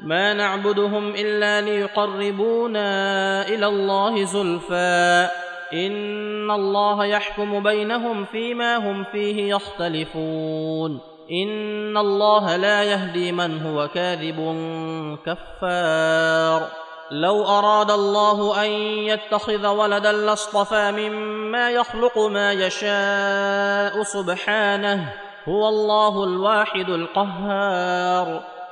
ما نعبدهم إلا ليقربونا إلى الله زلفى. إن الله يحكم بينهم فيما هم فيه يختلفون. إن الله لا يهدي من هو كاذب كفار. لو أراد الله أن يتخذ ولدا لاصطفى مما يخلق ما يشاء سبحانه. هو الله الواحد القهار.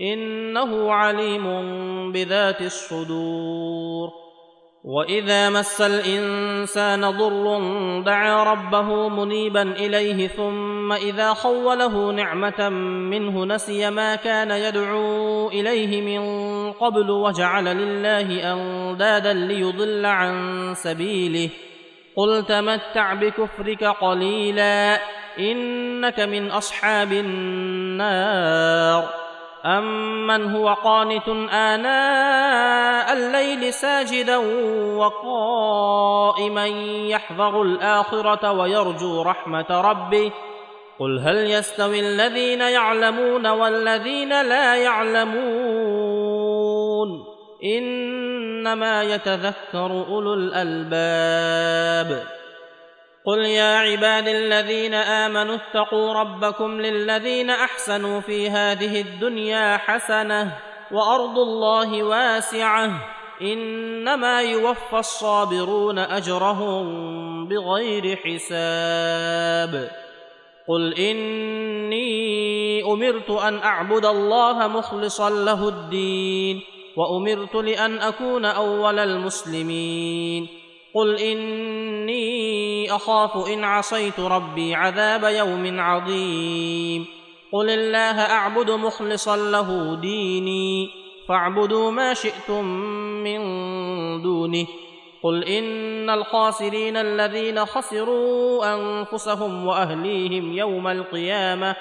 إنه عليم بذات الصدور. وإذا مس الإنسان ضر دعا ربه منيبا إليه ثم إذا خوله نعمة منه نسي ما كان يدعو إليه من قبل وجعل لله أندادا ليضل عن سبيله. قل تمتع بكفرك قليلا إنك من أصحاب النار. امن هو قانت اناء الليل ساجدا وقائما يحذر الاخره ويرجو رحمه ربه قل هل يستوي الذين يعلمون والذين لا يعلمون انما يتذكر اولو الالباب قل يا عباد الذين امنوا اتقوا ربكم للذين احسنوا في هذه الدنيا حسنه وارض الله واسعه انما يوفى الصابرون اجرهم بغير حساب قل اني امرت ان اعبد الله مخلصا له الدين وامرت لأن اكون اول المسلمين قل اني اخاف ان عصيت ربي عذاب يوم عظيم قل الله اعبد مخلصا له ديني فاعبدوا ما شئتم من دونه قل ان الخاسرين الذين خسروا انفسهم واهليهم يوم القيامه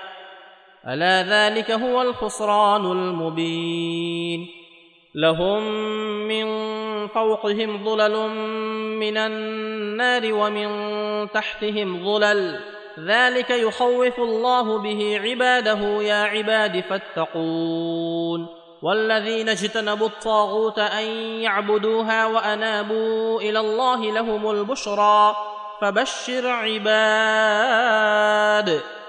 الا ذلك هو الخسران المبين لهم من فوقهم ظلل من النار ومن تحتهم ظلل. ذلك يخوف الله به عباده يا عباد فاتقون. والذين اجتنبوا الطاغوت أن يعبدوها وأنابوا إلى الله لهم البشرى. فبشر عباد.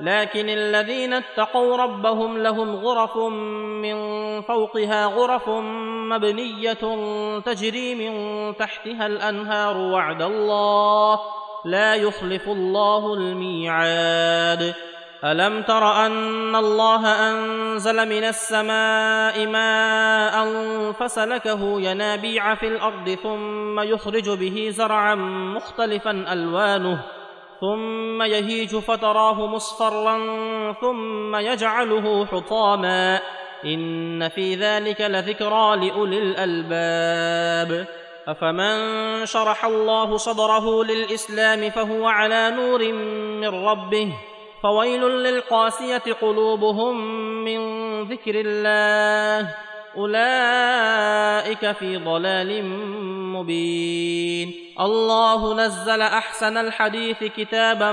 لكن الذين اتقوا ربهم لهم غرف من فوقها غرف مبنية تجري من تحتها الأنهار وعد الله لا يخلف الله الميعاد. ألم تر أن الله أنزل من السماء ماء فسلكه ينابيع في الأرض ثم يخرج به زرعا مختلفا ألوانه ثم يهيج فتراه مصفرا ثم يجعله حطاما. إن في ذلك لذكرى لأولي الألباب. أفمن شرح الله صدره للإسلام فهو على نور من ربه. فويل للقاسية قلوبهم من ذكر الله. أولئك في ضلال مبين. الله نزل أحسن الحديث كتابا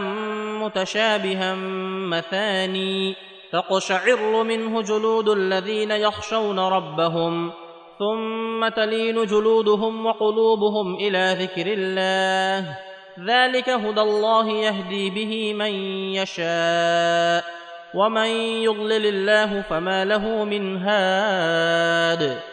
متشابها مثاني تقشعر منه جلود الذين يخشون ربهم ثم تلين جلودهم وقلوبهم إلى ذكر الله. ذلك هدى الله يهدي به من يشاء ومن يضلل الله فما له من هاد.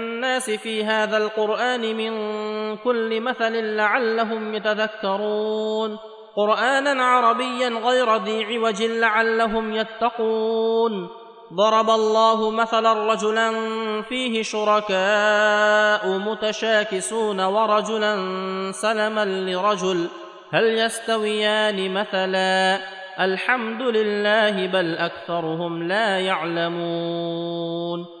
في هذا القرآن من كل مثل لعلهم يتذكرون. قرانا عربيا غير ذي عوج لعلهم يتقون. ضرب الله مثلا رجلا فيه شركاء متشاكسون ورجلا سلما لرجل. هل يستويان مثلا؟ الحمد لله بل أكثرهم لا يعلمون.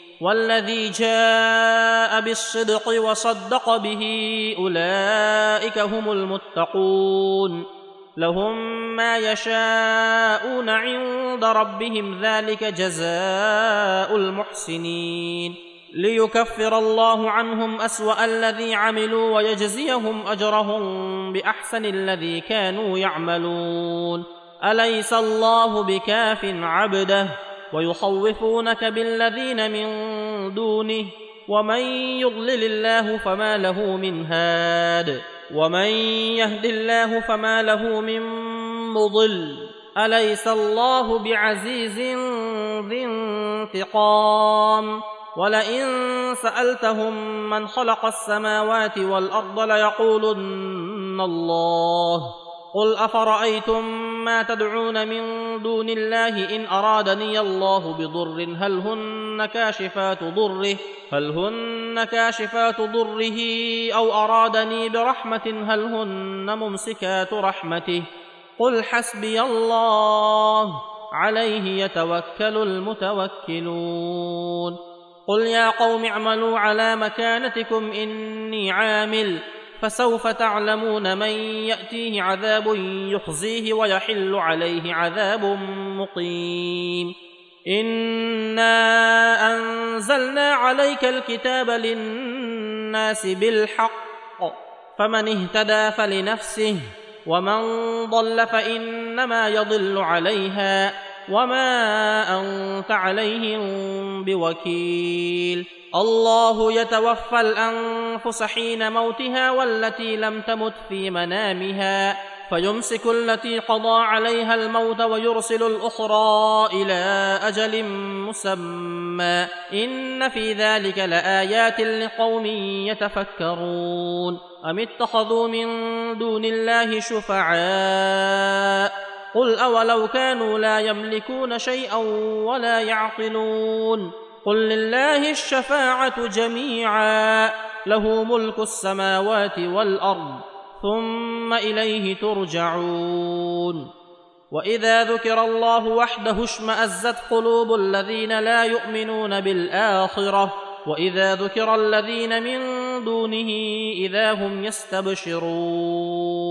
والذي جاء بالصدق وصدق به أولئك هم المتقون. لهم ما يشاءون عند ربهم ذلك جزاء المحسنين. ليكفر الله عنهم أسوأ الذي عملوا ويجزيهم أجرهم بأحسن الذي كانوا يعملون. أليس الله بكاف عبده؟ ويخوفونك بالذين من دونه ومن يضلل الله فما له من هاد ومن يهد الله فما له من مضل. أليس الله بعزيز ذي انتقام؟ ولئن سألتهم من خلق السماوات والأرض ليقولن الله. قل أفرأيتم ما تدعون من دون الله إن أرادني الله بضر هل هن كاشفات ضره؟ هل هن كاشفات ضره أو أرادني برحمة هل هن ممسكات رحمته؟ قل حسبي الله عليه يتوكل المتوكلون. قل يا قوم اعملوا على مكانتكم إني عامل. فسوف تعلمون من يأتيه عذاب يخزيه ويحل عليه عذاب مقيم. انا انزلنا عليك الكتاب للناس بالحق. فمن اهتدى فلنفسه ومن ضل فانما يضل عليها. وما انت عليهم بوكيل. الله يتوفى الانفس حين موتها والتي لم تمت في منامها فيمسك التي قضى عليها الموت ويرسل الاخرى إلى أجل مسمى. ان في ذلك لايات لقوم يتفكرون. ام اتخذوا من دون الله شفعاء قل اولو كانوا لا يملكون شيئا ولا يعقلون قل لله الشفاعه جميعا له ملك السماوات والارض ثم اليه ترجعون واذا ذكر الله وحده اشمازت قلوب الذين لا يؤمنون بالاخره واذا ذكر الذين من دونه اذا هم يستبشرون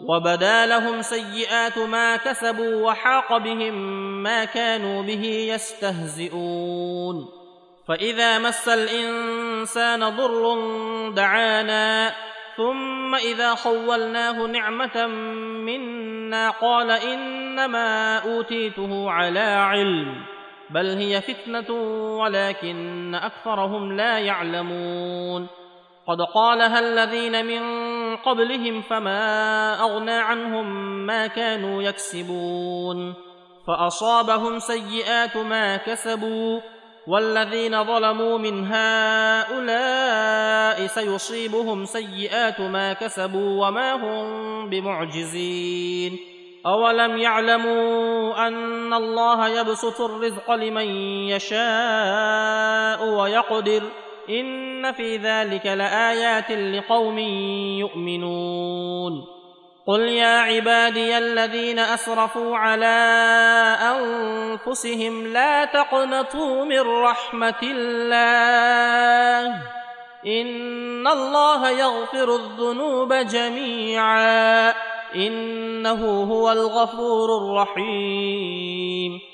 وبدا لهم سيئات ما كسبوا وحاق بهم ما كانوا به يستهزئون. فإذا مس الإنسان ضر دعانا ثم إذا خولناه نعمة منا قال إنما أوتيته على علم بل هي فتنة ولكن أكثرهم لا يعلمون. قد قالها الذين من قبلهم فما أغنى عنهم ما كانوا يكسبون. فأصابهم سيئات ما كسبوا. والذين ظلموا من هؤلاء سيصيبهم سيئات ما كسبوا وما هم بمعجزين. أولم يعلموا أن الله يبسط الرزق لمن يشاء ويقدر ان في ذلك لايات لقوم يؤمنون قل يا عبادي الذين اسرفوا على انفسهم لا تقنطوا من رحمه الله ان الله يغفر الذنوب جميعا انه هو الغفور الرحيم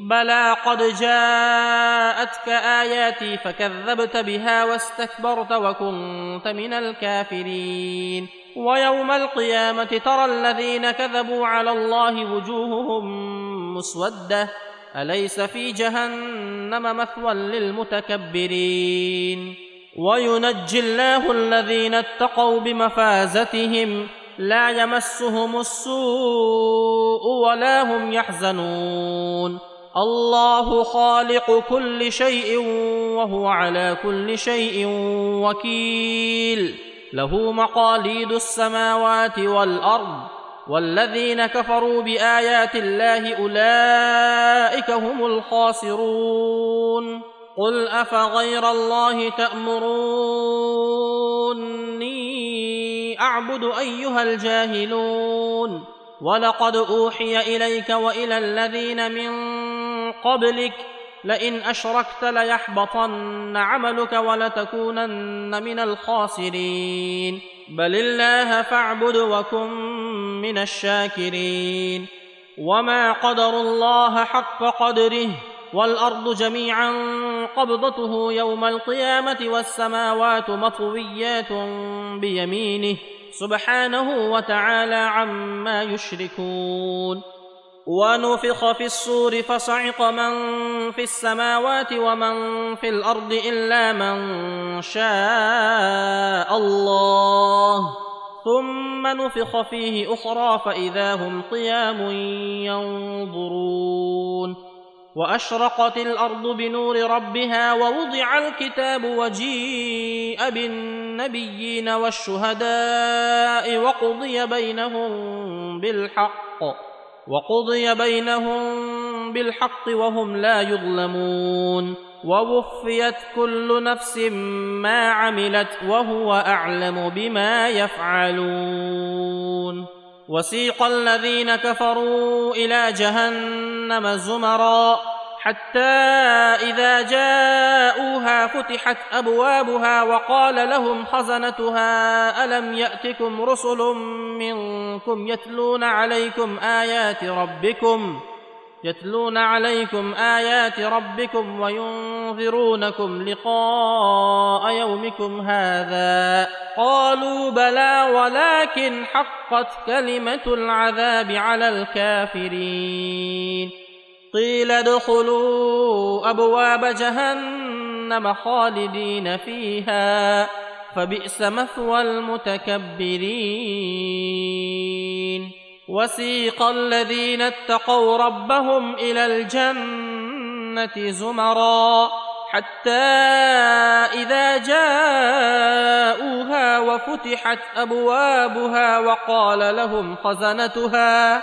بلى قد جاءتك اياتي فكذبت بها واستكبرت وكنت من الكافرين ويوم القيامه ترى الذين كذبوا على الله وجوههم مسوده اليس في جهنم مثوى للمتكبرين وينجي الله الذين اتقوا بمفازتهم لا يمسهم السوء ولا هم يحزنون الله خالق كل شيء وهو على كل شيء وكيل. له مقاليد السماوات والأرض والذين كفروا بآيات الله أولئك هم الخاسرون. قل أفغير الله تأمروني أعبد أيها الجاهلون. ولقد أوحي إليك وإلى الذين من قبلك لئن أشركت ليحبطن عملك ولتكونن من الخاسرين. بل الله فاعبد وكن من الشاكرين. وما قدروا الله حق قدره والأرض جميعا قبضته يوم القيامة والسماوات مطويات بيمينه. سبحانه وتعالى عما يشركون. ونفخ في الصور فصعق من في السماوات ومن في الأرض إلا من شاء الله. ثم نفخ فيه أخرى فإذا هم قيام ينظرون. وأشرقت الأرض بنور ربها ووضع الكتاب وجيء بالنبيين والشهداء وقضي بينهم بالحق. وقضي بينهم بالحق وهم لا يظلمون ووفيت كل نفس ما عملت وهو أعلم بما يفعلون وسيق الذين كفروا إلى جهنم زمرا حتى إذا جاءوها فتحت أبوابها وقال لهم خزنتها ألم يأتكم رسل منكم يتلون عليكم آيات ربكم؟ يتلون عليكم آيات ربكم وينذرونكم لقاء يومكم هذا. قالوا بلى ولكن حقت كلمة العذاب على الكافرين. قيل ادخلوا أبواب جهنم خالدين فيها فبئس مثوى المتكبرين. وسيق الذين اتقوا ربهم إلى الجنة زمرا حتى إذا جاءوها وفتحت أبوابها وقال لهم خزنتها